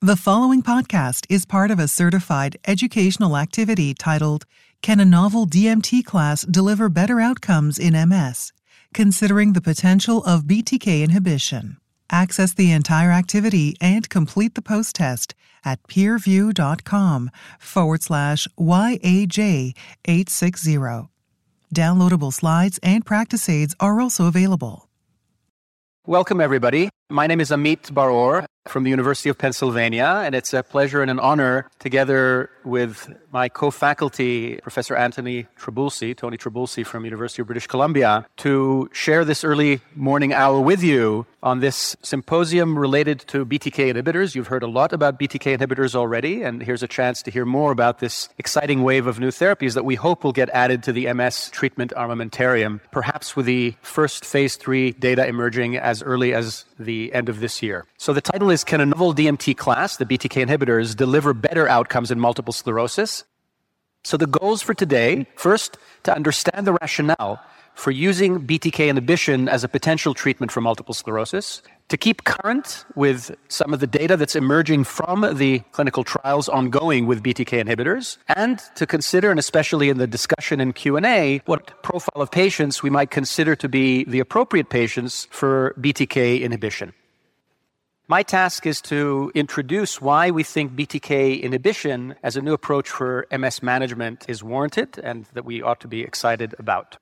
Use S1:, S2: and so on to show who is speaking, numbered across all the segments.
S1: The following podcast is part of a certified educational activity titled Can a Novel DMT Class Deliver Better Outcomes in MS? Considering the potential of BTK inhibition. Access the entire activity and complete the post test at peerview.com forward slash YAJ860. Downloadable slides and practice aids are also available.
S2: Welcome, everybody. My name is Amit Bar-Or from the University of Pennsylvania, and it's a pleasure and an honor, together with my co-faculty, Professor Anthony Traboulsee, Tony Traboulsee from University of British Columbia, to share this early morning hour with you on this symposium related to BTK inhibitors. You've heard a lot about BTK inhibitors already, and here's a chance to hear more about this exciting wave of new therapies that we hope will get added to the MS treatment armamentarium, perhaps with the first phase three data emerging as early as the end of this year. So the title is Can a novel DMT class, the BTK inhibitors, deliver better outcomes in multiple sclerosis? So the goals for today first, to understand the rationale for using BTK inhibition as a potential treatment for multiple sclerosis, to keep current with some of the data that's emerging from the clinical trials ongoing with BTK inhibitors, and to consider, and especially in the discussion and Q&A, what profile of patients we might consider to be the appropriate patients for BTK inhibition. My task is to introduce why we think BTK inhibition as a new approach for MS management is warranted and that we ought to be excited about.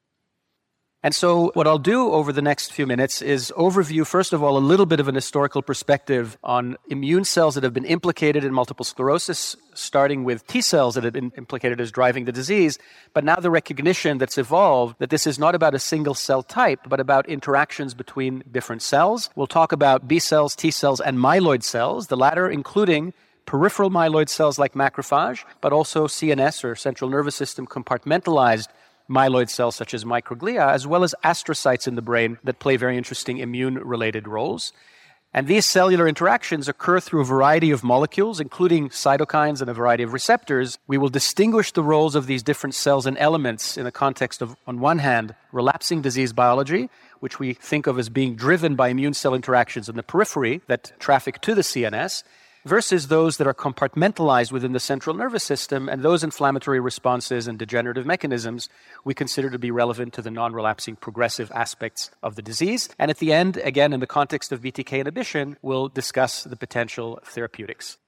S2: And so, what I'll do over the next few minutes is overview, first of all, a little bit of an historical perspective on immune cells that have been implicated in multiple sclerosis, starting with T cells that have been implicated as driving the disease, but now the recognition that's evolved that this is not about a single cell type, but about interactions between different cells. We'll talk about B cells, T cells, and myeloid cells, the latter including peripheral myeloid cells like macrophage, but also CNS or central nervous system compartmentalized myeloid cells such as microglia, as well as astrocytes in the brain that play very interesting immune related roles. And these cellular interactions occur through a variety of molecules, including cytokines and a variety of receptors. We will distinguish the roles of these different cells and elements in the context of, on one hand, relapsing disease biology, which we think of as being driven by immune cell interactions in the periphery that traffic to the CNS, versus those that are compartmentalized within the central nervous system, and those inflammatory responses and degenerative mechanisms we consider to be relevant to the non relapsing progressive aspects of the disease. And at the end, again, in the context of BTK inhibition, we'll discuss the potential therapeutics.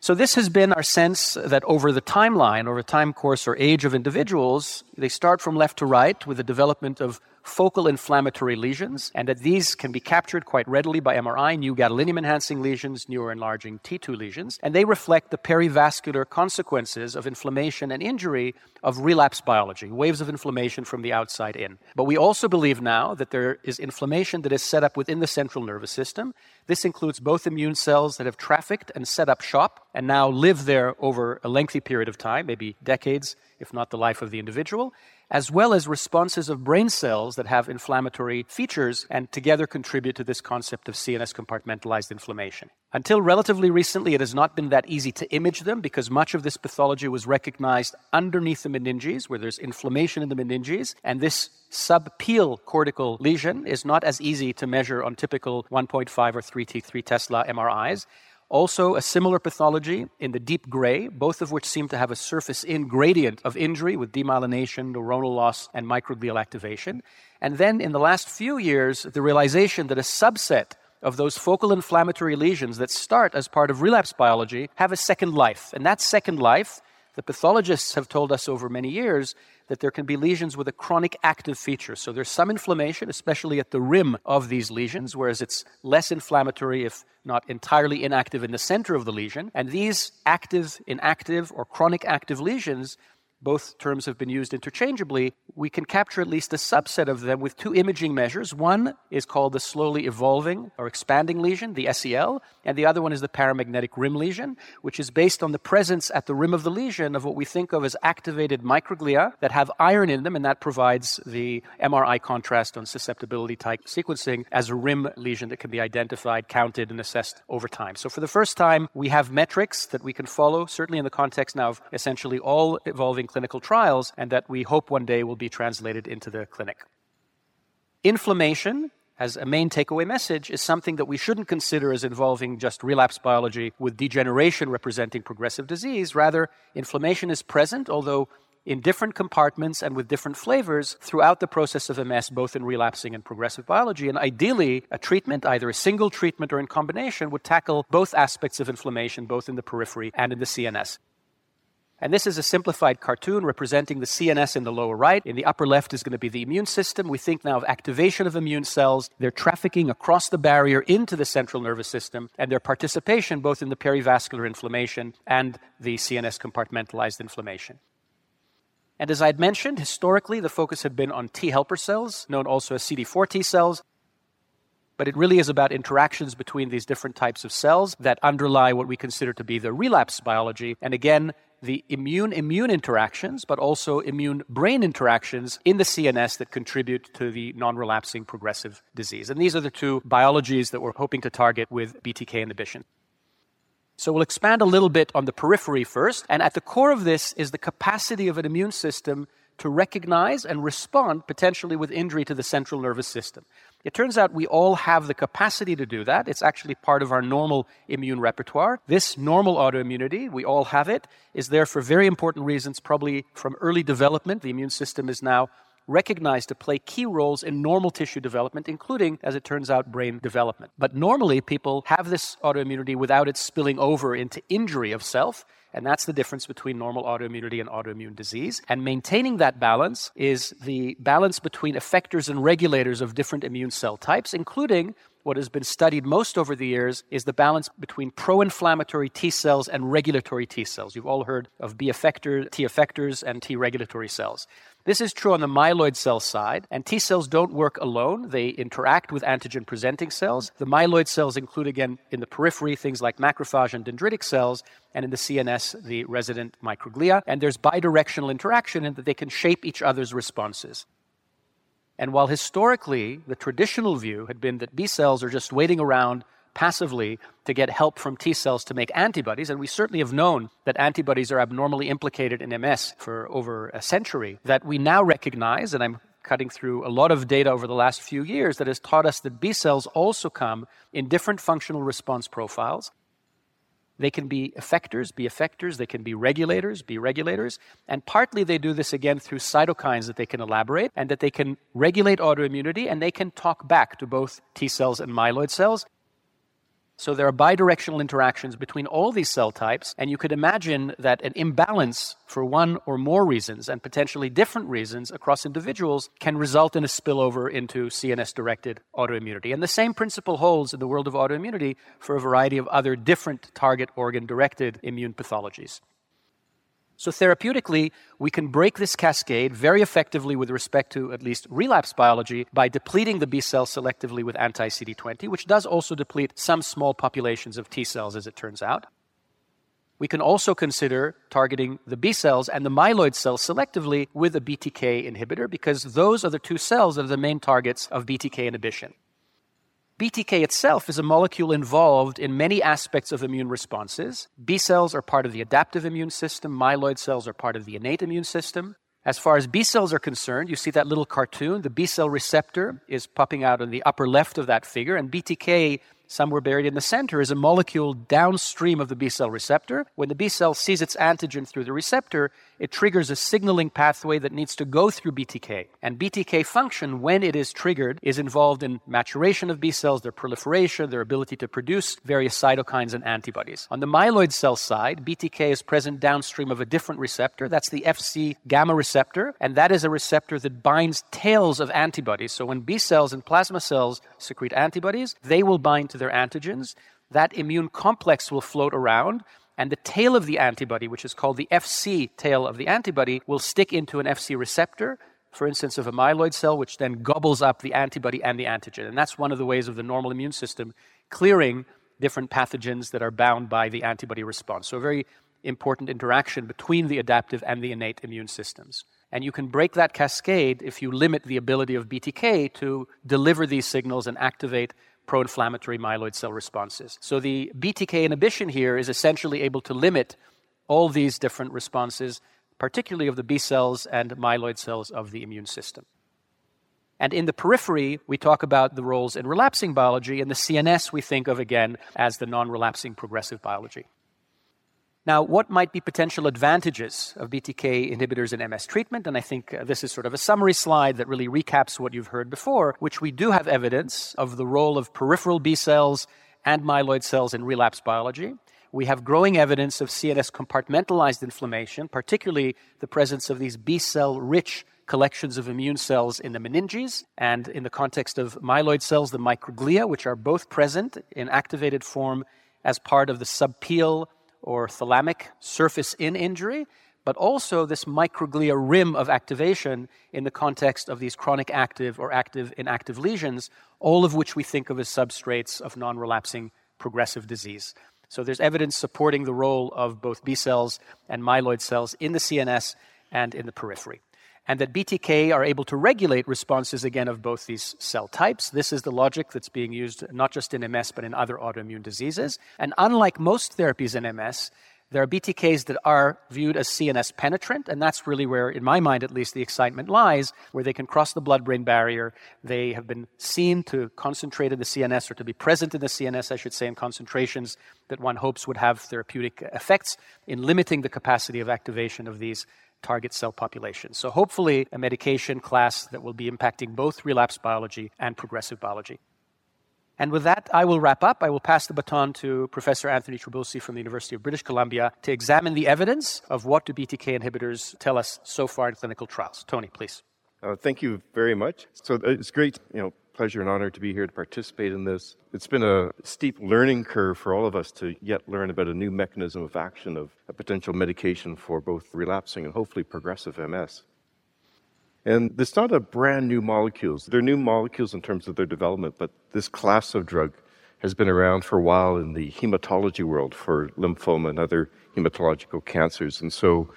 S2: So, this has been our sense that over the timeline, over time course or age of individuals, they start from left to right with the development of focal inflammatory lesions, and that these can be captured quite readily by MRI, new gadolinium enhancing lesions, neuroenlarging T2 lesions, and they reflect the perivascular consequences of inflammation and injury of relapse biology, waves of inflammation from the outside in. But we also believe now that there is inflammation that is set up within the central nervous system. This includes both immune cells that have trafficked and set up shop and now live there over a lengthy period of time, maybe decades, if not the life of the individual, as well as responses of brain cells that have inflammatory features and together contribute to this concept of CNS compartmentalized inflammation. Until relatively recently, it has not been that easy to image them because much of this pathology was recognized underneath the meninges, where there's inflammation in the meninges, and this subpial cortical lesion is not as easy to measure on typical 1.5 or 3T3 Tesla MRIs. Also, a similar pathology in the deep gray, both of which seem to have a surface in gradient of injury with demyelination, neuronal loss, and microglial activation. And then in the last few years, the realization that a subset of those focal inflammatory lesions that start as part of relapse biology have a second life. And that second life, the pathologists have told us over many years, that there can be lesions with a chronic active feature. So there's some inflammation, especially at the rim of these lesions, whereas it's less inflammatory if not entirely inactive in the center of the lesion. And these active, inactive, or chronic active lesions both terms have been used interchangeably, we can capture at least a subset of them with two imaging measures. One is called the slowly evolving or expanding lesion, the SEL, and the other one is the paramagnetic rim lesion, which is based on the presence at the rim of the lesion of what we think of as activated microglia that have iron in them, and that provides the MRI contrast on susceptibility type sequencing as a rim lesion that can be identified, counted, and assessed over time. So for the first time, we have metrics that we can follow, certainly in the context now of essentially all evolving clinical trials, and that we hope one day will be translated into the clinic. Inflammation as a main takeaway message is something that we shouldn't consider as involving just relapse biology with degeneration representing progressive disease. Rather, inflammation is present, although in different compartments and with different flavors throughout the process of MS, both in relapsing and progressive biology. And ideally, a treatment, either a single treatment or in combination, would tackle both aspects of inflammation, both in the periphery and in the CNS. And this is a simplified cartoon representing the CNS in the lower right. In the upper left is going to be the immune system. We think now of activation of immune cells, their trafficking across the barrier into the central nervous system, and their participation both in the perivascular inflammation and the CNS compartmentalized inflammation. And as I had mentioned, historically, the focus had been on T helper cells, known also as CD4 T cells. But it really is about interactions between these different types of cells that underlie what we consider to be the relapse biology. And again, the immune immune interactions, but also immune brain interactions in the CNS that contribute to the non relapsing progressive disease. And these are the two biologies that we're hoping to target with BTK inhibition. So we'll expand a little bit on the periphery first. And at the core of this is the capacity of an immune system to recognize and respond potentially with injury to the central nervous system. It turns out we all have the capacity to do that. It's actually part of our normal immune repertoire. This normal autoimmunity, we all have it, is there for very important reasons, probably from early development. The immune system is now recognized to play key roles in normal tissue development, including, as it turns out, brain development. But normally, people have this autoimmunity without it spilling over into injury of self. And that's the difference between normal autoimmunity and autoimmune disease. And maintaining that balance is the balance between effectors and regulators of different immune cell types, including what has been studied most over the years is the balance between pro inflammatory T cells and regulatory T cells. You've all heard of B effector, T effectors, and T regulatory cells. This is true on the myeloid cell side, and T cells don't work alone. They interact with antigen presenting cells. The myeloid cells include, again, in the periphery, things like macrophage and dendritic cells, and in the CNS, the resident microglia. And there's bidirectional interaction in that they can shape each other's responses. And while historically the traditional view had been that B cells are just waiting around passively to get help from T cells to make antibodies, and we certainly have known that antibodies are abnormally implicated in MS for over a century, that we now recognize, and I'm cutting through a lot of data over the last few years that has taught us that B cells also come in different functional response profiles. They can be effectors, be effectors. They can be regulators, be regulators. And partly they do this again through cytokines that they can elaborate and that they can regulate autoimmunity and they can talk back to both T cells and myeloid cells. So there are bidirectional interactions between all these cell types, and you could imagine that an imbalance for one or more reasons, and potentially different reasons across individuals, can result in a spillover into CNS directed autoimmunity. And the same principle holds in the world of autoimmunity for a variety of other different target organ directed immune pathologies. So, therapeutically, we can break this cascade very effectively with respect to at least relapse biology by depleting the B cell selectively with anti CD20, which does also deplete some small populations of T cells, as it turns out. We can also consider targeting the B cells and the myeloid cells selectively with a BTK inhibitor because those are the two cells that are the main targets of BTK inhibition. BTK itself is a molecule involved in many aspects of immune responses. B cells are part of the adaptive immune system, myeloid cells are part of the innate immune system. As far as B cells are concerned, you see that little cartoon. The B cell receptor is popping out in the upper left of that figure, and BTK somewhere buried in the center is a molecule downstream of the B cell receptor. When the B cell sees its antigen through the receptor, it triggers a signaling pathway that needs to go through BTK. And BTK function, when it is triggered, is involved in maturation of B cells, their proliferation, their ability to produce various cytokines and antibodies. On the myeloid cell side, BTK is present downstream of a different receptor. That's the FC gamma receptor, and that is a receptor that binds tails of antibodies. So when B cells and plasma cells secrete antibodies, they will bind to their antigens. That immune complex will float around and the tail of the antibody, which is called the FC tail of the antibody, will stick into an FC receptor, for instance, of a myeloid cell, which then gobbles up the antibody and the antigen. And that's one of the ways of the normal immune system clearing different pathogens that are bound by the antibody response. So, a very important interaction between the adaptive and the innate immune systems. And you can break that cascade if you limit the ability of BTK to deliver these signals and activate pro inflammatory myeloid cell responses. So the BTK inhibition here is essentially able to limit all these different responses, particularly of the B cells and myeloid cells of the immune system. And in the periphery, we talk about the roles in relapsing biology. In the CNS, we think of again as the non relapsing progressive biology. Now, what might be potential advantages of BTK inhibitors in MS treatment? And I think uh, this is sort of a summary slide that really recaps what you've heard before, which we do have evidence of the role of peripheral B cells and myeloid cells in relapse biology. We have growing evidence of CNS compartmentalized inflammation, particularly the presence of these B cell rich collections of immune cells in the meninges, and in the context of myeloid cells, the microglia, which are both present in activated form as part of the subpial or thalamic surface in injury, but also this microglia rim of activation in the context of these chronic active or active inactive lesions, all of which we think of as substrates of non relapsing progressive disease. So there's evidence supporting the role of both B cells and myeloid cells in the CNS and in the periphery and that BTK are able to regulate responses again of both these cell types. This is the logic that's being used not just in MS but in other autoimmune diseases. And unlike most therapies in MS, there are BTKs that are viewed as CNS penetrant, and that's really where, in my mind at least, the excitement lies, where they can cross the blood brain barrier. They have been seen to concentrate in the CNS or to be present in the CNS, I should say, in concentrations that one hopes would have therapeutic effects in limiting the capacity of activation of these target cell population. So, hopefully, a medication class that will be impacting both relapse biology and progressive biology. And with that, I will wrap up. I will pass the baton to Professor Anthony Traboulsee from the University of British Columbia to examine the evidence of what do BTK inhibitors tell us so far in clinical trials. Tony, please.
S3: Uh, thank you very much. So uh, it's great, you know, pleasure and honor to be here to participate in this. It's been a steep learning curve for all of us to yet learn about a new mechanism of action of a potential medication for both relapsing and hopefully progressive MS. And it's not a brand new molecules. They're new molecules in terms of their development, but this class of drug has been around for a while in the hematology world for lymphoma and other hematological cancers. And so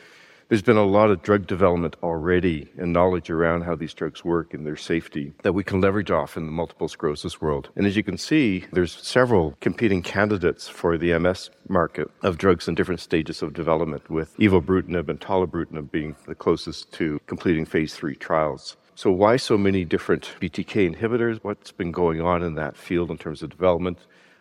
S3: there's been a lot of drug development already and knowledge around how these drugs work and their safety that we can leverage off in the multiple sclerosis world. And as you can see, there's several competing candidates for the MS market of drugs in different stages of development, with evobrutinib and tolebrutinib being the closest to completing phase three trials. So, why so many different BTK inhibitors? What's been going on in that field in terms of development?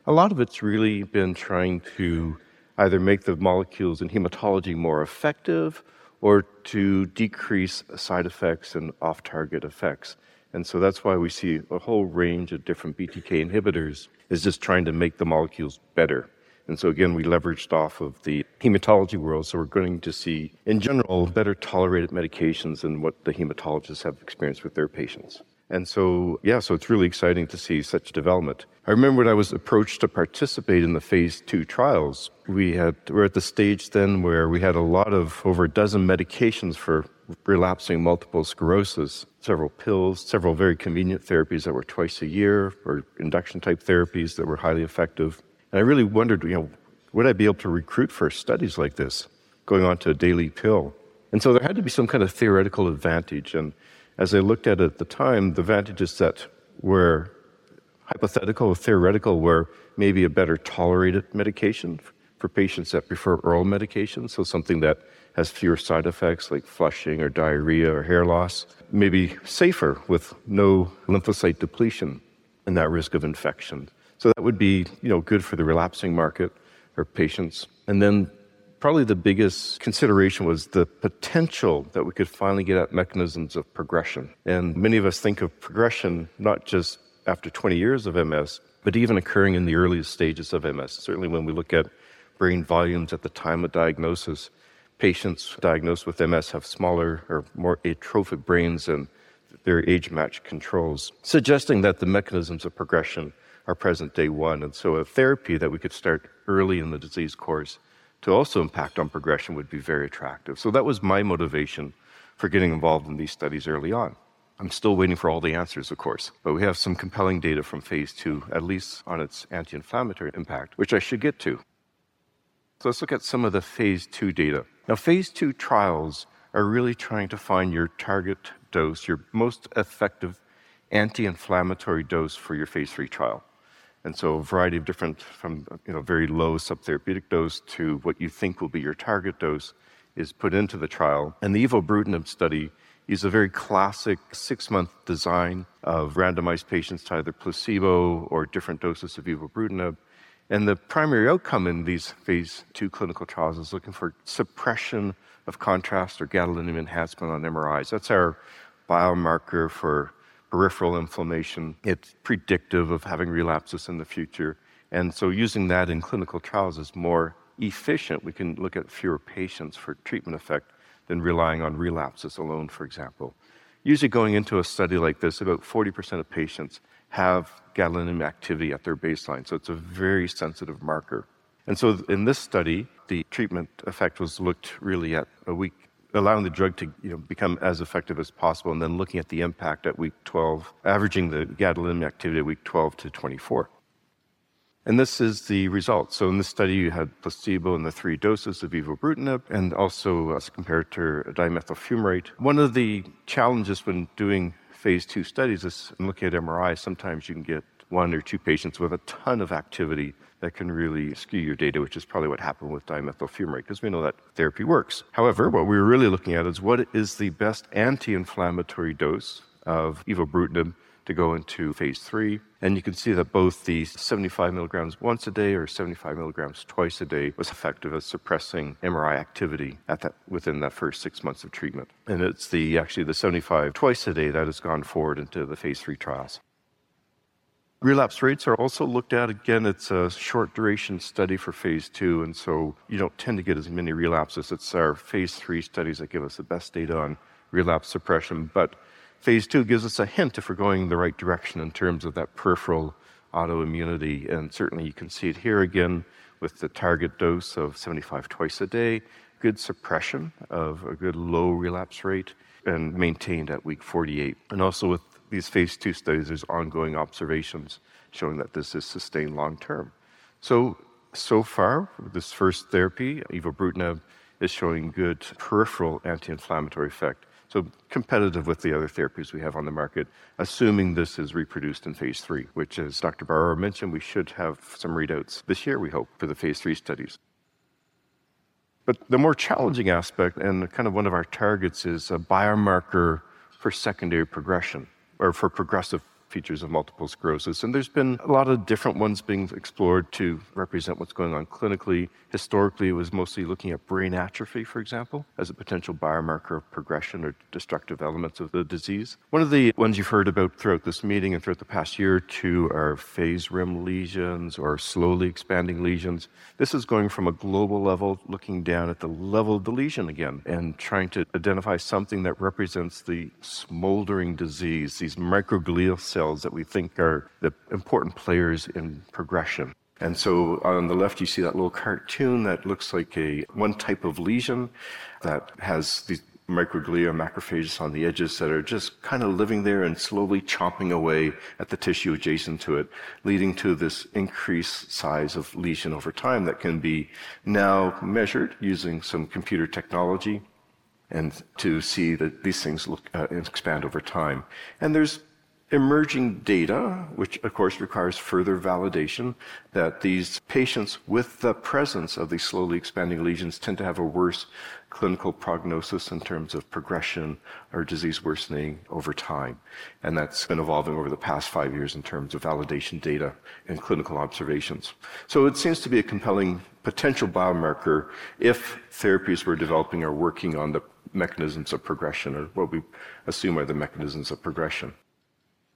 S3: A lot of it's really been trying to either make the molecules in hematology more effective or to decrease side effects and off target effects. And so that's why we see a whole range of different BTK inhibitors is just trying to make the molecules better. And so again, we leveraged off of the hematology world. So we're going to see, in general, better tolerated medications than what the hematologists have experienced with their patients. And so, yeah, so it's really exciting to see such development. I remember when I was approached to participate in the phase two trials, we had, we were at the stage then where we had a lot of over a dozen medications for relapsing multiple sclerosis, several pills, several very convenient therapies that were twice a year or induction type therapies that were highly effective. And I really wondered, you know, would I be able to recruit for studies like this, going on to a daily pill? And so there had to be some kind of theoretical advantage. And as I looked at it at the time, the advantages that were hypothetical or theoretical were maybe a better tolerated medication for patients that prefer oral medication, so something that has fewer side effects like flushing or diarrhea or hair loss, maybe safer with no lymphocyte depletion and that risk of infection. So that would be, you know, good for the relapsing market or patients. And then probably the biggest consideration was the potential that we could finally get at mechanisms of progression. And many of us think of progression not just after 20 years of MS, but even occurring in the earliest stages of MS. Certainly, when we look at brain volumes at the time of diagnosis, patients diagnosed with MS have smaller or more atrophic brains than their age matched controls, suggesting that the mechanisms of progression are present day one. And so, a therapy that we could start early in the disease course to also impact on progression would be very attractive. So, that was my motivation for getting involved in these studies early on. I'm still waiting for all the answers, of course, but we have some compelling data from phase two, at least on its anti inflammatory impact, which I should get to. So let's look at some of the phase two data. Now, phase two trials are really trying to find your target dose, your most effective anti inflammatory dose for your phase three trial. And so a variety of different, from you know, very low subtherapeutic dose to what you think will be your target dose is put into the trial. And the evobrutinib study is a very classic six month design of randomized patients to either placebo or different doses of evobrutinib. And the primary outcome in these phase two clinical trials is looking for suppression of contrast or gadolinium enhancement on MRIs. That's our biomarker for peripheral inflammation. It's predictive of having relapses in the future. And so using that in clinical trials is more efficient. We can look at fewer patients for treatment effect than relying on relapses alone, for example. Usually, going into a study like this, about 40% of patients have gadolinium activity at their baseline. So it's a very sensitive marker. And so in this study, the treatment effect was looked really at a week, allowing the drug to you know, become as effective as possible, and then looking at the impact at week 12, averaging the gadolinium activity at week 12 to 24. And this is the result. So in this study, you had placebo in the three doses of evobrutinib and also as compared to dimethyl fumarate. One of the challenges when doing phase two studies is looking at MRI, sometimes you can get one or two patients with a ton of activity that can really skew your data, which is probably what happened with dimethyl fumarate, because we know that therapy works. However, what we're really looking at is what is the best anti-inflammatory dose of evobrutinib to go into phase three. And you can see that both the 75 milligrams once a day or 75 milligrams twice a day was effective at suppressing MRI activity at that, within that first six months of treatment. And it's the actually the 75 twice a day that has gone forward into the phase three trials. Relapse rates are also looked at. Again, it's a short duration study for phase two, and so you don't tend to get as many relapses. It's our phase three studies that give us the best data on relapse suppression. But Phase two gives us a hint if we're going the right direction in terms of that peripheral autoimmunity. And certainly you can see it here again with the target dose of 75 twice a day, good suppression of a good low relapse rate and maintained at week 48. And also with these phase two studies, there's ongoing observations showing that this is sustained long term. So, so far, this first therapy, evobrutinib, is showing good peripheral anti inflammatory effect so competitive with the other therapies we have on the market, assuming this is reproduced in phase three, which, as Dr. Bar-Or mentioned, we should have some readouts this year, we hope, for the phase three studies. But the more challenging aspect, and kind of one of our targets, is a biomarker for secondary progression or for progressive features of multiple sclerosis. And there's been a lot of different ones being explored to represent what's going on clinically. Historically, it was mostly looking at brain atrophy, for example, as a potential biomarker of progression or destructive elements of the disease. One of the ones you've heard about throughout this meeting and throughout the past year or two are phase rim lesions or slowly expanding lesions. This is going from a global level, looking down at the level of the lesion again and trying to identify something that represents the smoldering disease, these microglial cells cells that we think are the important players in progression. And so on the left, you see that little cartoon that looks like a one type of lesion that has these microglia macrophages on the edges that are just kind of living there and slowly chomping away at the tissue adjacent to it, leading to this increased size of lesion over time that can be now measured using some computer technology and to see that these things look, uh, expand over time. And there's emerging data, which of course requires further validation, that these patients with the presence of these slowly expanding lesions tend to have a worse clinical prognosis in terms of progression or disease worsening over time. And that's been evolving over the past five years in terms of validation data and clinical observations. So it seems to be a compelling potential biomarker if therapies we're developing are working on the mechanisms of progression or what we assume are the mechanisms of progression.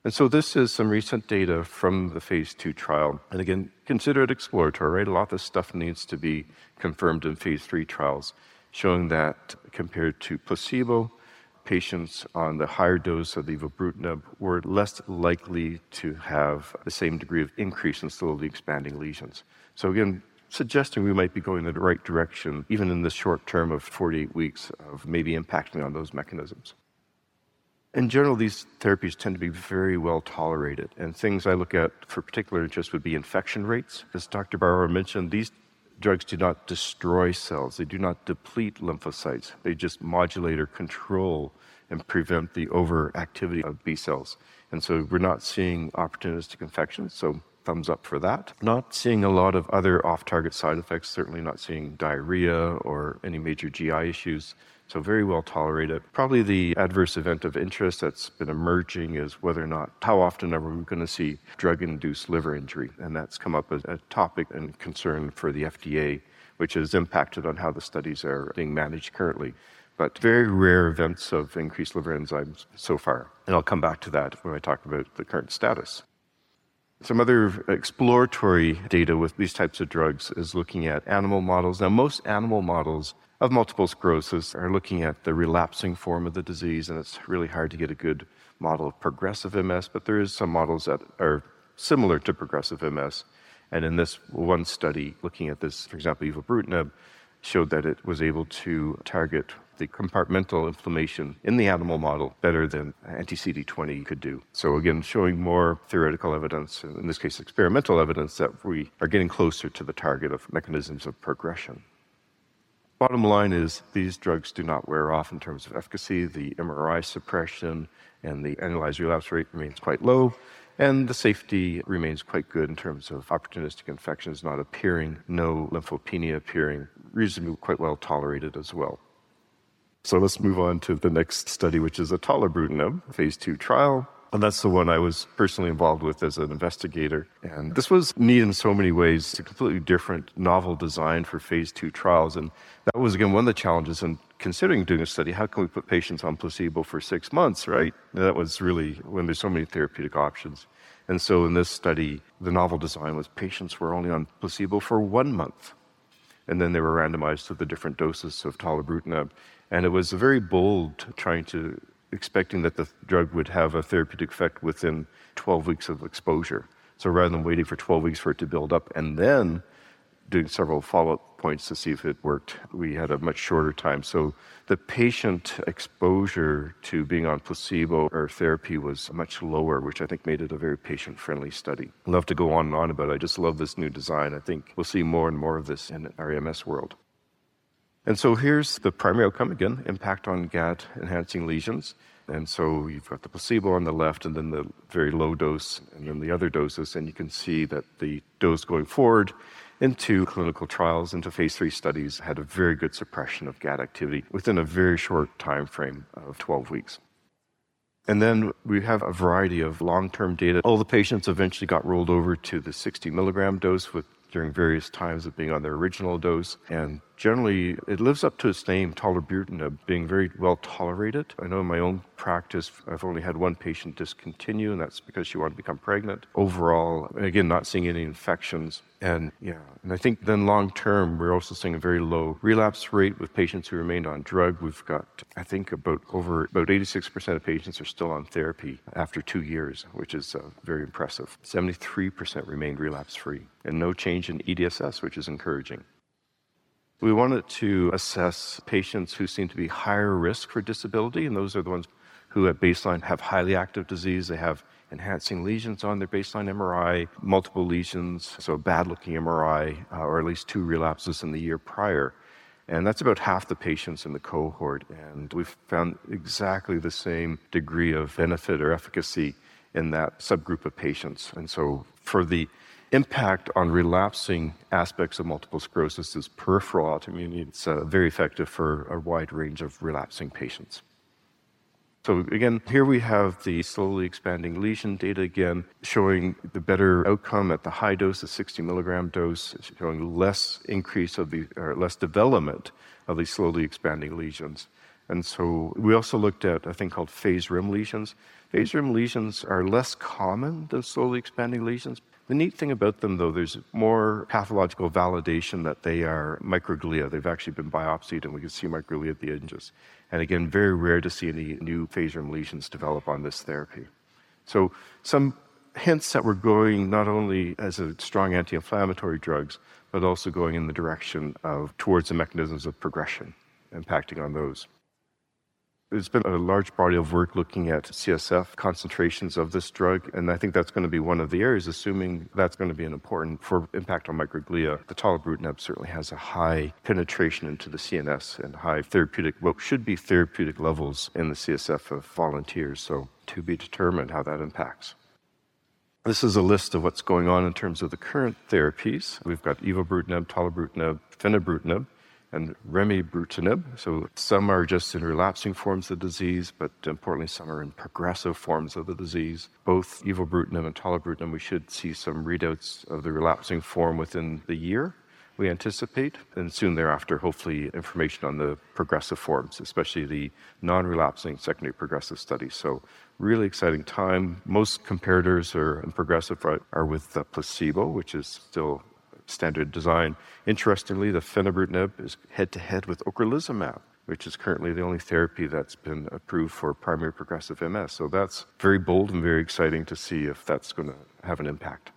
S3: And so this is some recent data from the phase two trial. And again, consider it exploratory, right? A lot of this stuff needs to be confirmed in phase three trials, showing that compared to placebo, patients on the higher dose of the evobrutinib were less likely to have the same degree of increase in slowly expanding lesions. So again, suggesting we might be going in the right direction, even in the short term of 48 weeks of maybe impacting on those mechanisms. In general, these therapies tend to be very well tolerated. And things I look at for particular interest would be infection rates. As Dr. Bar-Or mentioned, these drugs do not destroy cells, they do not deplete lymphocytes. They just modulate or control and prevent the overactivity of B cells. And so we're not seeing opportunistic infections. So thumbs up for that. Not seeing a lot of other off target side effects, certainly not seeing diarrhea or any major GI issues So, very well tolerated. Probably the adverse event of interest that's been emerging is whether or not, how often are we going to see drug induced liver injury? And that's come up as a topic and concern for the FDA, which has impacted on how the studies are being managed currently but very rare events of increased liver enzymes so far. And I'll come back to that when I talk about the current status. Some other exploratory data with these types of drugs is looking at animal models. Now, most animal models of multiple sclerosis are looking at the relapsing form of the disease, and it's really hard to get a good model of progressive MS, but there is some models that are similar to progressive MS. And in this one study, looking at this, for example, evobrutinib, showed that it was able to target the compartmental inflammation in the animal model better than anti CD20 could do. So, again, showing more theoretical evidence, in this case, experimental evidence, that we are getting closer to the target of mechanisms of progression. Bottom line is these drugs do not wear off in terms of efficacy. The MRI suppression and the annualized relapse rate remains quite low. And the safety remains quite good in terms of opportunistic infections not appearing, no lymphopenia appearing, reasonably quite well tolerated as well. So let's move on to the next study, which is a tolebrutinib phase two trial. And that's the one I was personally involved with as an investigator. And this was neat in so many ways. It's a completely different, novel design for phase two trials. And that was, again, one of the challenges in considering doing a study. How can we put patients on placebo for six months, right? And that was really when there's so many therapeutic options. And so in this study, the novel design was patients were only on placebo for one month. And then they were randomized to the different doses of tolebrutinib. And it was very bold trying to expecting that the drug would have a therapeutic effect within 12 weeks of exposure. So rather than waiting for 12 weeks for it to build up and then doing several follow up points to see if it worked, we had a much shorter time. So the patient exposure to being on placebo or therapy was much lower, which I think made it a very patient friendly study. love to go on and on about it. I just love this new design. I think we'll see more and more of this in our MS world. And so here's the primary outcome again impact on GAD enhancing lesions. And so you've got the placebo on the left and then the very low dose and then the other doses. And you can see that the dose going forward into clinical trials, into phase three studies, had a very good suppression of GAD activity within a very short time frame of 12 weeks. And then we have a variety of long term data. All the patients eventually got rolled over to the 60 milligram dose with during various times of being on their original dose. And generally, it lives up to its name, tolebrutinib, being very well tolerated. I know in my own practice, I've only had one patient discontinue, and that's because she wanted to become pregnant. Overall, again, not seeing any infections. And yeah, and I think then long term, we're also seeing a very low relapse rate with patients who remained on drug. We've got, I think, about over about 86% of patients are still on therapy after two years, which is uh, very impressive. 73% remained relapse free, and no change in EDSS, which is encouraging. We wanted to assess patients who seem to be higher risk for disability, and those are the ones who at baseline have highly active disease. They have enhancing lesions on their baseline MRI, multiple lesions, so a bad looking MRI, uh, or at least two relapses in the year prior. And that's about half the patients in the cohort. And we've found exactly the same degree of benefit or efficacy in that subgroup of patients. And so for the impact on relapsing aspects of multiple sclerosis is peripheral autoimmunity. It's uh, very effective for a wide range of relapsing patients. So again, here we have the slowly expanding lesion data again, showing the better outcome at the high dose, the 60 milligram dose, showing less increase of the, or less development of these slowly expanding lesions. And so we also looked at a thing called phase rim lesions. Phase rim lesions are less common than slowly expanding lesions, the neat thing about them, though, there's more pathological validation that they are microglia. They've actually been biopsied, and we can see microglia at the edges. And again, very rare to see any new phase rim lesions develop on this therapy. So, some hints that we're going not only as a strong anti-inflammatory drugs, but also going in the direction of towards the mechanisms of progression, impacting on those. There's been a large body of work looking at CSF concentrations of this drug, and I think that's going to be one of the areas, assuming that's going to be an important for impact on microglia. The tolebrutinib certainly has a high penetration into the CNS and high therapeutic, what should be therapeutic levels in the CSF of volunteers. So to be determined how that impacts. This is a list of what's going on in terms of the current therapies. We've got evobrutinib, tolebrutinib, fenebrutinib, and remibrutinib. So some are just in relapsing forms of the disease, but importantly, some are in progressive forms of the disease. Both evobrutinib and tolebrutinib, we should see some readouts of the relapsing form within the year we anticipate, and soon thereafter, hopefully, information on the progressive forms, especially the non relapsing secondary progressive studies. So, really exciting time. Most comparators are in progressive are with the placebo, which is still standard design. Interestingly, the fenebrutinib is head to head with ocrelizumab, which is currently the only therapy that's been approved for primary progressive MS. So that's very bold and very exciting to see if that's going to have an impact.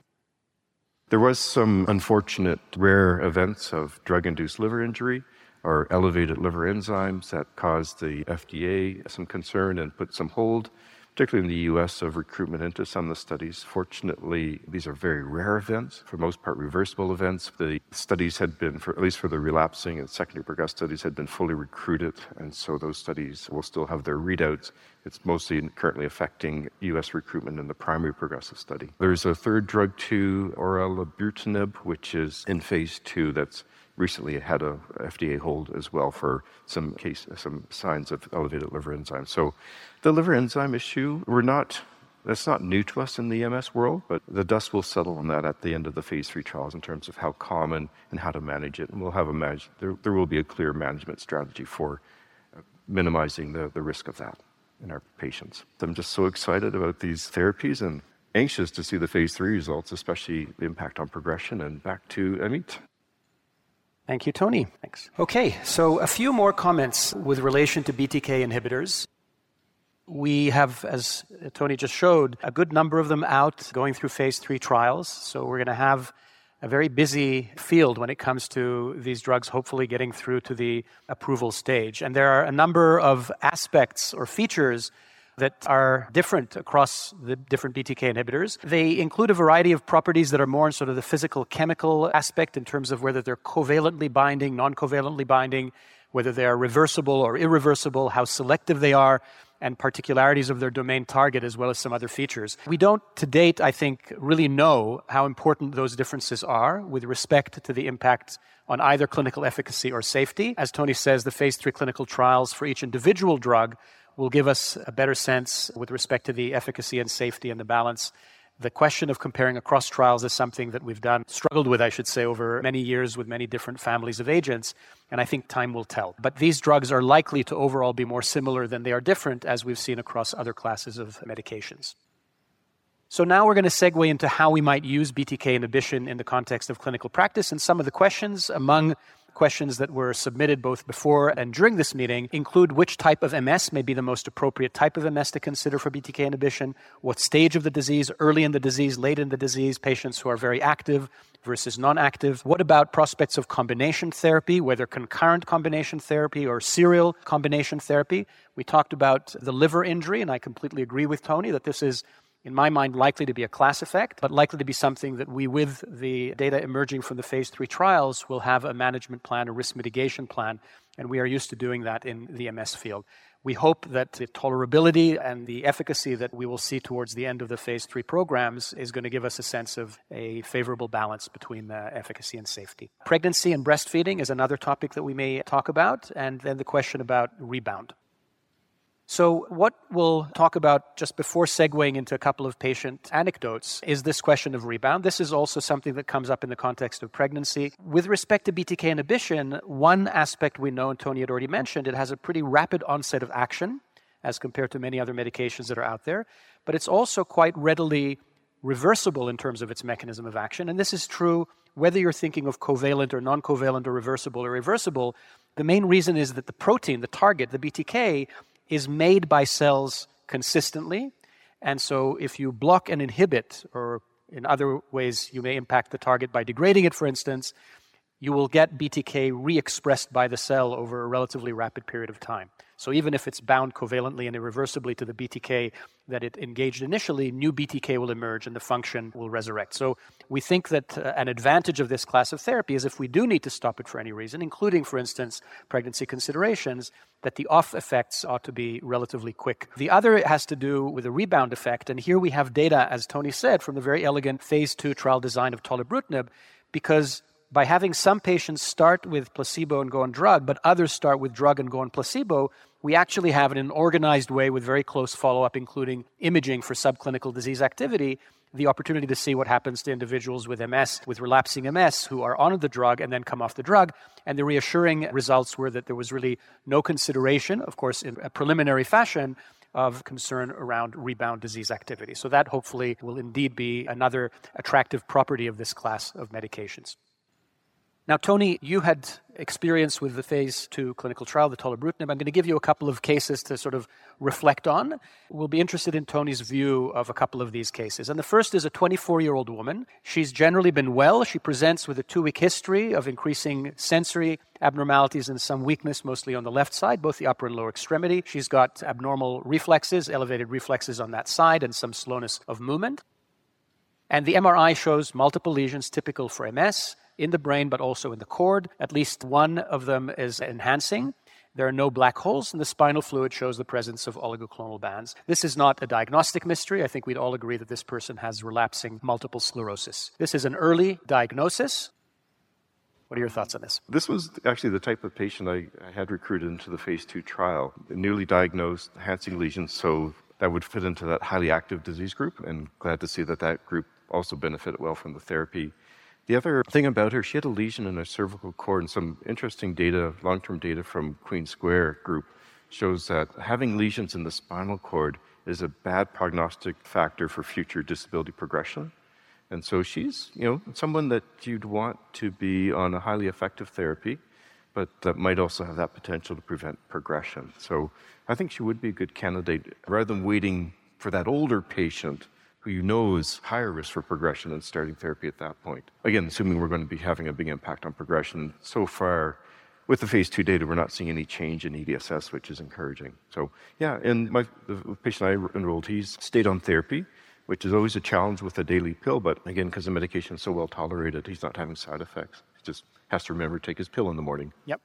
S3: There was some unfortunate rare events of drug-induced liver injury or elevated liver enzymes that caused the FDA some concern and put some hold particularly in the US, of recruitment into some of the studies. Fortunately, these are very rare events, for most part reversible events. The studies had been, for, at least for the relapsing and secondary progressive studies, had been fully recruited, and so those studies will still have their readouts. It's mostly currently affecting US recruitment in the primary progressive study. There's a third drug too, orelabrutinib, which is in phase two that's recently had a FDA hold as well for some case some signs of elevated liver enzymes. So the liver enzyme issue, we're not that's not new to us in the MS world, but the dust will settle on that at the end of the phase three trials in terms of how common and how to manage it. And we'll have a manage, there, there will be a clear management strategy for uh, minimizing the, the risk of that in our patients. I'm just so excited about these therapies and anxious to see the phase three results, especially the impact on progression. And back to Amit.
S2: Thank you, Tony. Thanks. Okay, so a few more comments with relation to BTK inhibitors. We have, as Tony just showed, a good number of them out going through phase three trials. So we're going to have a very busy field when it comes to these drugs hopefully getting through to the approval stage. And there are a number of aspects or features that are different across the different BTK inhibitors. They include a variety of properties that are more in sort of the physical chemical aspect in terms of whether they're covalently binding, non covalently binding, whether they are reversible or irreversible, how selective they are, and particularities of their domain target, as well as some other features. We don't, to date, I think, really know how important those differences are with respect to the impact on either clinical efficacy or safety. As Tony says, the phase three clinical trials for each individual drug will give us a better sense with respect to the efficacy and safety and the balance. The question of comparing across trials is something that we've done, struggled with, I should say, over many years with many different families of agents, and I think time will tell. But these drugs are likely to overall be more similar than they are different, as we've seen across other classes of medications. So now we're going to segue into how we might use BTK inhibition in the context of clinical practice and some of the questions among questions that were submitted both before and during this meeting include which type of MS may be the most appropriate type of MS to consider for BTK inhibition, what stage of the disease, early in the disease, late in the disease, patients who are very active versus non active. What about prospects of combination therapy, whether concurrent combination therapy or serial combination therapy? We talked about the liver injury, and I completely agree with Tony that this is in my mind, likely to be a class effect, but likely to be something that we, with the data emerging from the phase three trials, will have a management plan, a risk mitigation plan, and we are used to doing that in the MS field. We hope that the tolerability and the efficacy that we will see towards the end of the phase three programs is going to give us a sense of a favorable balance between the efficacy and safety. Pregnancy and breastfeeding is another topic that we may talk about, and then the question about rebound. So, what we'll talk about just before segueing into a couple of patient anecdotes is this question of rebound. This is also something that comes up in the context of pregnancy. With respect to BTK inhibition, one aspect we know, and Tony had already mentioned, it has a pretty rapid onset of action as compared to many other medications that are out there, but it's also quite readily reversible in terms of its mechanism of action. And this is true whether you're thinking of covalent or non covalent or reversible or reversible. The main reason is that the protein, the target, the BTK, is made by cells consistently. And so if you block and inhibit, or in other ways you may impact the target by degrading it, for instance, you will get BTK re expressed by the cell over a relatively rapid period of time. So even if it's bound covalently and irreversibly to the BTK that it engaged initially, new BTK will emerge and the function will resurrect. So we think that uh, an advantage of this class of therapy is if we do need to stop it for any reason, including, for instance, pregnancy considerations, that the off effects ought to be relatively quick. The other has to do with a rebound effect. And here we have data, as Tony said, from the very elegant phase two trial design of tolebrutinib, because by having some patients start with placebo and go on drug, but others start with drug and go on placebo, we actually have in an organized way with very close follow up, including imaging for subclinical disease activity, the opportunity to see what happens to individuals with MS, with relapsing MS, who are on the drug and then come off the drug. And the reassuring results were that there was really no consideration, of course, in a preliminary fashion, of concern around rebound disease activity. So, that hopefully will indeed be another attractive property of this class of medications. Now, Tony, you had experience with the phase two clinical trial, the tolebrutinib. I'm going to give you a couple of cases to sort of reflect on. We'll be interested in Tony's view of a couple of these cases. And the first is a 24 year old woman. She's generally been well. She presents with a two week history of increasing sensory abnormalities and some weakness, mostly on the left side, both the upper and lower extremity. She's got abnormal reflexes, elevated reflexes on that side, and some slowness of movement. And the MRI shows multiple lesions typical for MS in the brain, but also in the cord. At least one of them is enhancing. There are no black holes, and the spinal fluid shows the presence of oligoclonal bands. This is not a diagnostic mystery. I think we'd all agree that this person has relapsing multiple sclerosis. This is an early diagnosis. What are your thoughts on this?
S3: This was actually the type of patient I, had recruited into the phase two trial. Newly diagnosed enhancing lesions, so that would fit into that highly active disease group, and glad to see that that group also benefited well from the therapy. The other thing about her, she had a lesion in her cervical cord, and some interesting data, long term data from Queen Square group, shows that having lesions in the spinal cord is a bad prognostic factor for future disability progression. And so she's, you know, someone that you'd want to be on a highly effective therapy, but that might also have that potential to prevent progression. So I think she would be a good candidate rather than waiting for that older patient who you know is higher risk for progression and starting therapy at that point. Again, assuming we're going to be having a big impact on progression. So far, with the phase two data, we're not seeing any change in EDSS, which is encouraging. So, yeah, and my, the patient I enrolled, he's stayed on therapy, which is always a challenge with a daily pill. But again, because the medication is so well tolerated, he's not having side effects. He just has to remember to take his pill in the morning.
S2: Yep.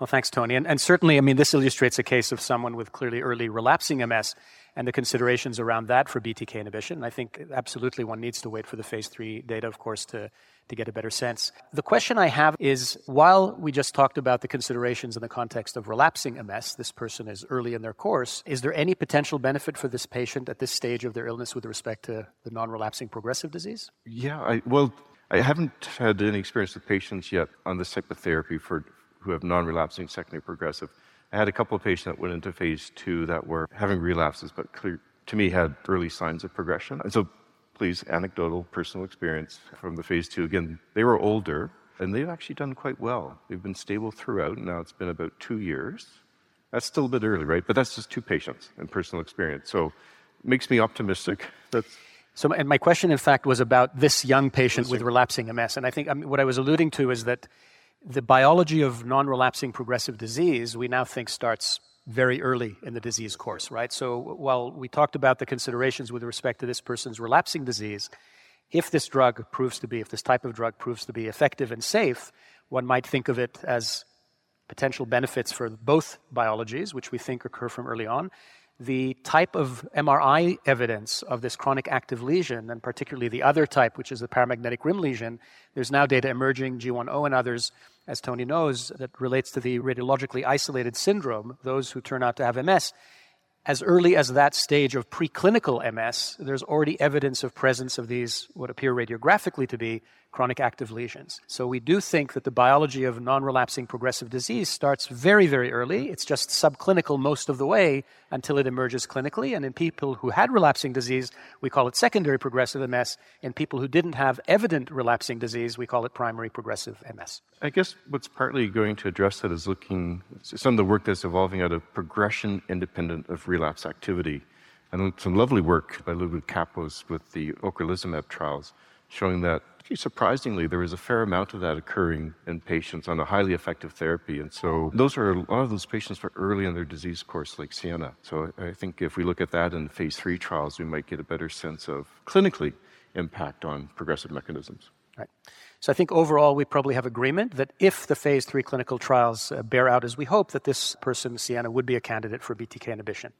S2: Well, thanks, Tony. And, and certainly, I mean, this illustrates a case of someone with clearly early relapsing MS and the considerations around that for BTK inhibition. I think absolutely one needs to wait for the phase three data, of course, to, to get a better sense. The question I have is while we just talked about the considerations in the context of relapsing MS, this person is early in their course, is there any potential benefit for this patient at this stage of their illness with respect to the non relapsing progressive disease?
S3: Yeah, I, well, I haven't had any experience with patients yet on this type of therapy for who have non relapsing secondary progressive. I had a couple of patients that went into phase two that were having relapses, but clear, to me had early signs of progression. And so, please, anecdotal, personal experience from the phase two. Again, they were older, and they've actually done quite well. They've been stable throughout. Now it's been about two years. That's still a bit early, right? But that's just two patients and personal experience. So, it makes me optimistic. That's
S2: so, and my question, in fact, was about this young patient with relapsing MS. And I think I mean, what I was alluding to is that the biology of non relapsing progressive disease, we now think starts very early in the disease course, right? So while we talked about the considerations with respect to this person's relapsing disease, if this drug proves to be, if this type of drug proves to be effective and safe, one might think of it as potential benefits for both biologies, which we think occur from early on, the type of MRI evidence of this chronic active lesion, and particularly the other type, which is the paramagnetic rim lesion, there's now data emerging, G1O and others, as Tony knows, that relates to the radiologically isolated syndrome, those who turn out to have MS. As early as that stage of preclinical MS, there's already evidence of presence of these, what appear radiographically to be chronic active lesions. So we do think that the biology of non relapsing progressive disease starts very, very early. It's just subclinical most of the way until it emerges clinically. And in people who had relapsing disease, we call it secondary progressive MS. In people who didn't have evident relapsing disease, we call it primary progressive MS.
S3: I guess what's partly going to address that is looking some of the work that's evolving out of progression independent of relapse activity. And some lovely work by Ludwig Kappos with the ocrelizumab trials showing that surprisingly, there is a fair amount of that occurring in patients on a highly effective therapy. And so those are a lot of those patients are early in their disease course, like Sienna. So I think if we look at that in phase three trials, we might get a better sense of clinically impact on progressive mechanisms.
S2: Right. So I think overall we probably have agreement that if the phase three clinical trials uh, bear out as we hope, that this person, Sienna, would be a candidate for BTK inhibition.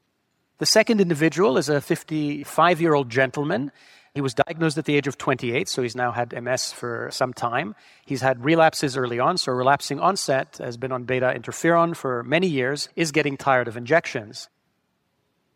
S2: The second individual is a 55 year old gentleman. He was diagnosed at the age of 28, so he's now had MS for some time. He's had relapses early on, so relapsing onset, has been on beta interferon for many years, is getting tired of injections.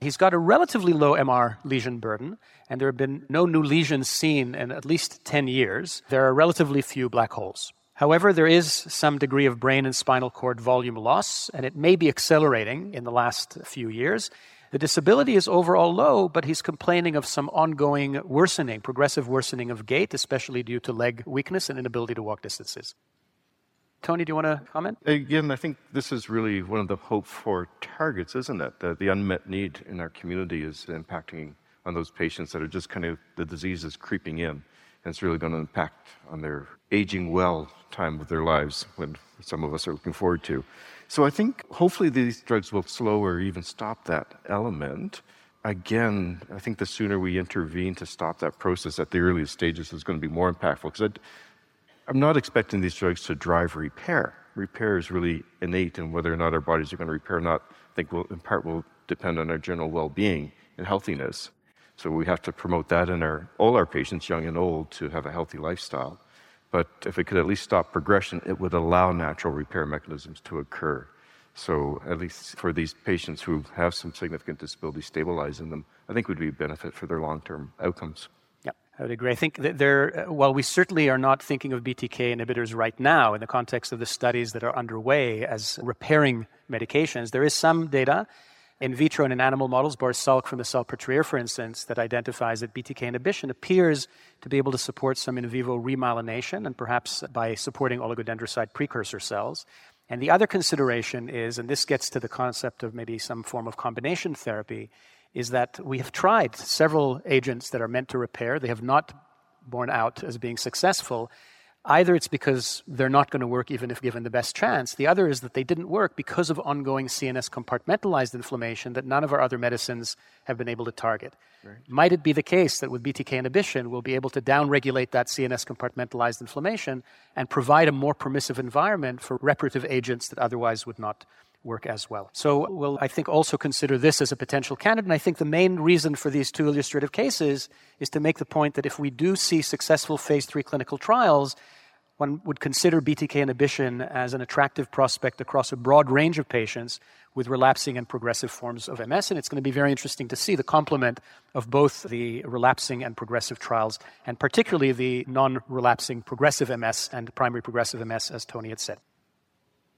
S2: He's got a relatively low MR lesion burden, and there have been no new lesions seen in at least 10 years. There are relatively few black holes. However, there is some degree of brain and spinal cord volume loss, and it may be accelerating in the last few years. The disability is overall low, but he's complaining of some ongoing worsening, progressive worsening of gait, especially due to leg weakness and inability to walk distances. Tony, do you want to comment?
S3: Again, I think this is really one of the hope for targets, isn't it? The, the unmet need in our community is impacting on those patients that are just kind of the disease is creeping in. And it's really going to impact on their aging well time of their lives, when some of us are looking forward to. So I think hopefully these drugs will slow or even stop that element. Again, I think the sooner we intervene to stop that process at the earliest stages is going to be more impactful because I'm not expecting these drugs to drive repair. Repair is really innate, and whether or not our bodies are going to repair or not, I think will, in part will depend on our general well-being and healthiness. So we have to promote that in our all our patients, young and old, to have a healthy lifestyle. But if it could at least stop progression, it would allow natural repair mechanisms to occur. So, at least for these patients who have some significant disability, stabilizing them, I think would be a benefit for their long term outcomes.
S2: Yeah, I would agree. I think that there, uh, while we certainly are not thinking of BTK inhibitors right now in the context of the studies that are underway as repairing medications, there is some data in vitro and in animal models, Boris Salk from the Salpêtrière, for instance, that identifies that BTK inhibition appears to be able to support some in vivo remyelination and perhaps by supporting oligodendrocyte precursor cells. And the other consideration is, and this gets to the concept of maybe some form of combination therapy, is that we have tried several agents that are meant to repair. They have not borne out as being successful. Either it's because they're not going to work even if given the best chance. The other is that they didn't work because of ongoing CNS compartmentalized inflammation that none of our other medicines have been able to target. Right. Might it be the case that with BTK inhibition, we'll be able to downregulate that CNS compartmentalized inflammation and provide a more permissive environment for reparative agents that otherwise would not work as well. So we'll, I think, also consider this as a potential candidate. And I think the main reason for these two illustrative cases is to make the point that if we do see successful phase three clinical trials, one would consider BTK inhibition as an attractive prospect across a broad range of patients with relapsing and progressive forms of MS. And it's going to be very interesting to see the complement of both the relapsing and progressive trials, and particularly the non relapsing progressive MS and primary progressive MS, as Tony had said.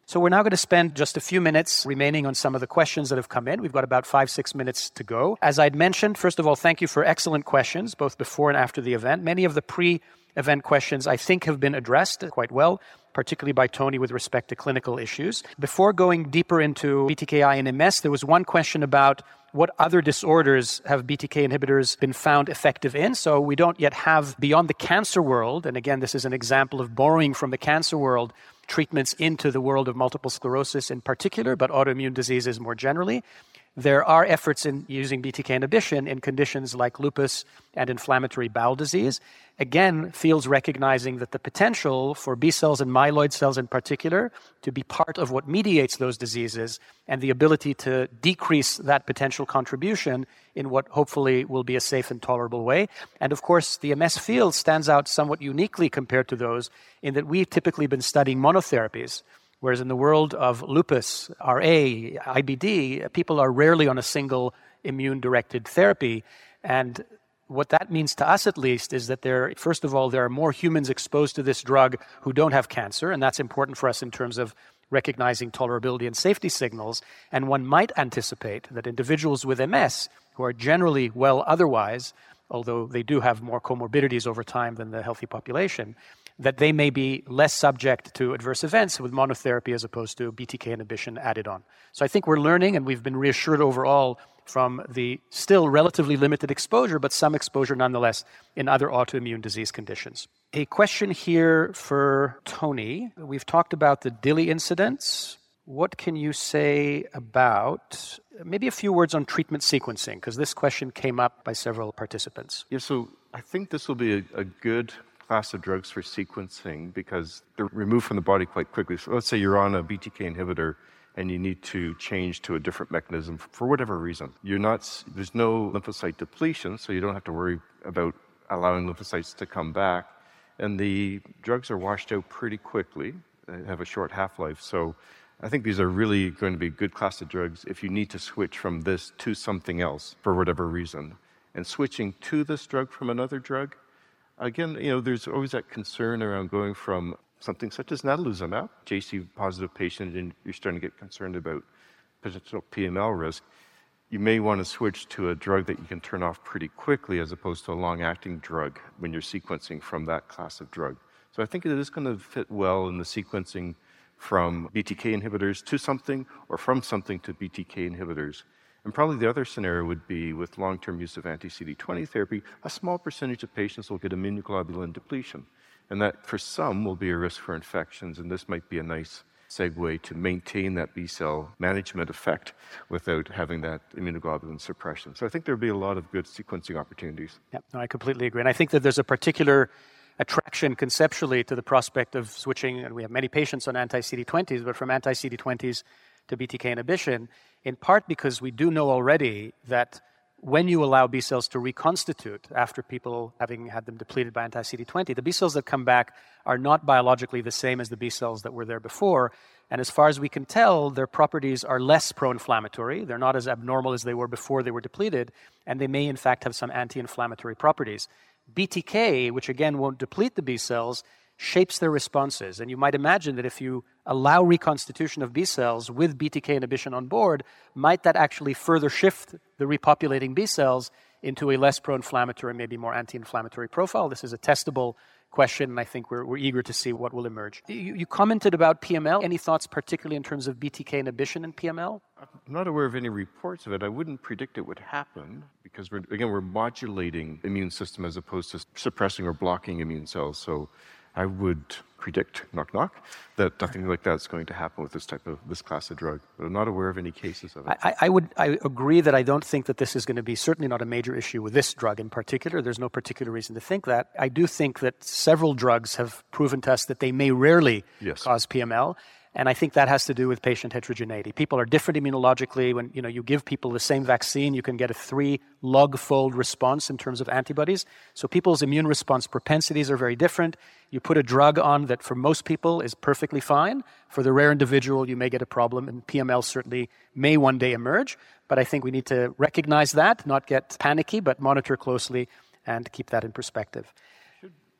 S2: So we're now going to spend just a few minutes remaining on some of the questions that have come in. We've got about five, six minutes to go. As I'd mentioned, first of all, thank you for excellent questions, both before and after the event. Many of the pre event questions I think have been addressed quite well, particularly by Tony with respect to clinical issues. Before going deeper into BTKI and MS, there was one question about what other disorders have BTK inhibitors been found effective in? So we don't yet have beyond the cancer world, and again, this is an example of borrowing from the cancer world treatments into the world of multiple sclerosis in particular, but autoimmune diseases more generally. There are efforts in using BTK inhibition in conditions like lupus and inflammatory bowel disease. Again, fields recognizing that the potential for B cells and myeloid cells in particular to be part of what mediates those diseases and the ability to decrease that potential contribution in what hopefully will be a safe and tolerable way. And of course, the MS field stands out somewhat uniquely compared to those in that we've typically been studying monotherapies Whereas in the world of lupus, RA, IBD, people are rarely on a single immune directed therapy. And what that means to us, at least, is that there, first of all, there are more humans exposed to this drug who don't have cancer, and that's important for us in terms of recognizing tolerability and safety signals. And one might anticipate that individuals with MS, who are generally well otherwise, although they do have more comorbidities over time than the healthy population, that they may be less subject to adverse events with monotherapy as opposed to BTK inhibition added on. So I think we're learning, and we've been reassured overall from the still relatively limited exposure, but some exposure nonetheless in other autoimmune disease conditions. A question here for Tony. We've talked about the DILI incidents. What can you say about maybe a few words on treatment sequencing? Because this question came up by several participants.
S3: Yeah, so I think this will be a, a good class of drugs for sequencing because they're removed from the body quite quickly. So let's say you're on a BTK inhibitor and you need to change to a different mechanism for whatever reason. You're not, there's no lymphocyte depletion, so you don't have to worry about allowing lymphocytes to come back. And the drugs are washed out pretty quickly, they have a short half life. So I think these are really going to be good class of drugs if you need to switch from this to something else for whatever reason. And switching to this drug from another drug, again, you know, there's always that concern around going from something such as natalizumab, JC positive patient, and you're starting to get concerned about potential PML risk, you may want to switch to a drug that you can turn off pretty quickly as opposed to a long acting drug when you're sequencing from that class of drug. So I think it is going to fit well in the sequencing from BTK inhibitors to something or from something to BTK inhibitors. And probably the other scenario would be with long term use of anti CD20 therapy, a small percentage of patients will get immunoglobulin depletion. And that for some will be a risk for infections, and this might be a nice segue to maintain that B cell management effect without having that immunoglobulin suppression. So I think there'll be a lot of good sequencing opportunities.
S2: Yeah, no, I completely agree. And I think that there's a particular attraction conceptually to the prospect of switching, and we have many patients on anti CD20s, but from anti CD20s to BTK inhibition, in part because we do know already that when you allow B cells to reconstitute after people having had them depleted by anti CD20, the B cells that come back are not biologically the same as the B cells that were there before. And as far as we can tell, their properties are less pro inflammatory. They're not as abnormal as they were before they were depleted, and they may, in fact, have some anti inflammatory properties. BTK, which again won't deplete the B cells, shapes their responses. And you might imagine that if you allow reconstitution of B cells with BTK inhibition on board, might that actually further shift the repopulating B cells into a less pro inflammatory, maybe more anti inflammatory profile? This is a testable question, and I think we're, we're eager to see what will emerge. You, you, commented about PML. Any thoughts, particularly in terms of BTK inhibition in PML?
S3: I'm not aware of any reports of it. I wouldn't predict it would happen because, we're, again, we're modulating immune system as opposed to suppressing or blocking immune cells. So I would predict, knock knock, that nothing like that's going to happen with this type of this class of drug. But I'm not aware of any cases of it.
S2: I, I would I agree that I don't think that this is going to be certainly not a major issue with this drug in particular. There's no particular reason to think that. I do think that several drugs have proven to us that they may rarely yes. cause PML. And I think that has to do with patient heterogeneity. People are different immunologically. When you know you give people the same vaccine, you can get a three log fold response in terms of antibodies. So people's immune response propensities are very different. You put a drug on that for most people is perfectly fine. For the rare individual, you may get a problem, and PML certainly may one day emerge. But I think we need to recognize that, not get panicky, but monitor closely and keep that in perspective.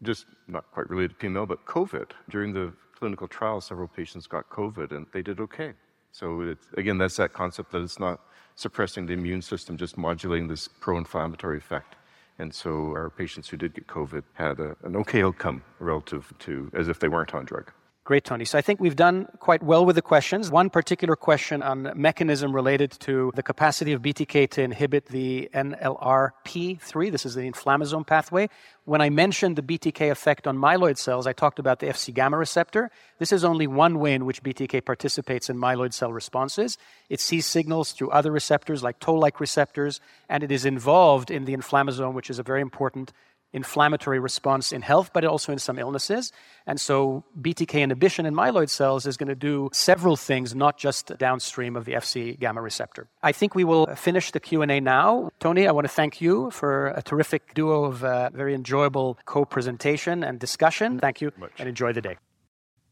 S3: Just not quite related to PML, but COVID during the clinical trial, several patients got COVID and they did okay. So again, that's that concept that it's not suppressing the immune system, just modulating this pro-inflammatory effect. And so our patients who did get COVID had a, an okay outcome relative to as if they weren't on drug.
S2: Great, Tony. So I think we've done quite well with the questions. One particular question on mechanism related to the capacity of BTK to inhibit the NLRP3. This is the inflammasome pathway. When I mentioned the BTK effect on myeloid cells, I talked about the Fc gamma receptor. This is only one way in which BTK participates in myeloid cell responses. It sees signals through other receptors like toll-like receptors, and it is involved in the inflammasome, which is a very important inflammatory response in health, but also in some illnesses. And so BTK inhibition in myeloid cells is going to do several things, not just downstream of the Fc gamma receptor. I think we will finish the Q&A now. Tony, I want to thank you for a terrific duo of uh, very enjoyable co-presentation and discussion. Thank you
S3: Much.
S2: and enjoy the day.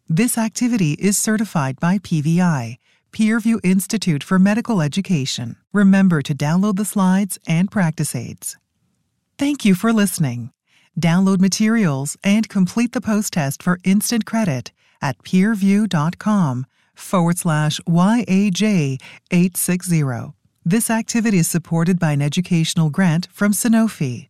S1: This activity is certified by PVI, PeerView Institute for Medical Education. Remember to download the slides and practice aids. Thank you for listening. Download materials and complete the post test for instant credit at peerview.com forward slash YAJ 860. This activity is supported by an educational grant from Sanofi.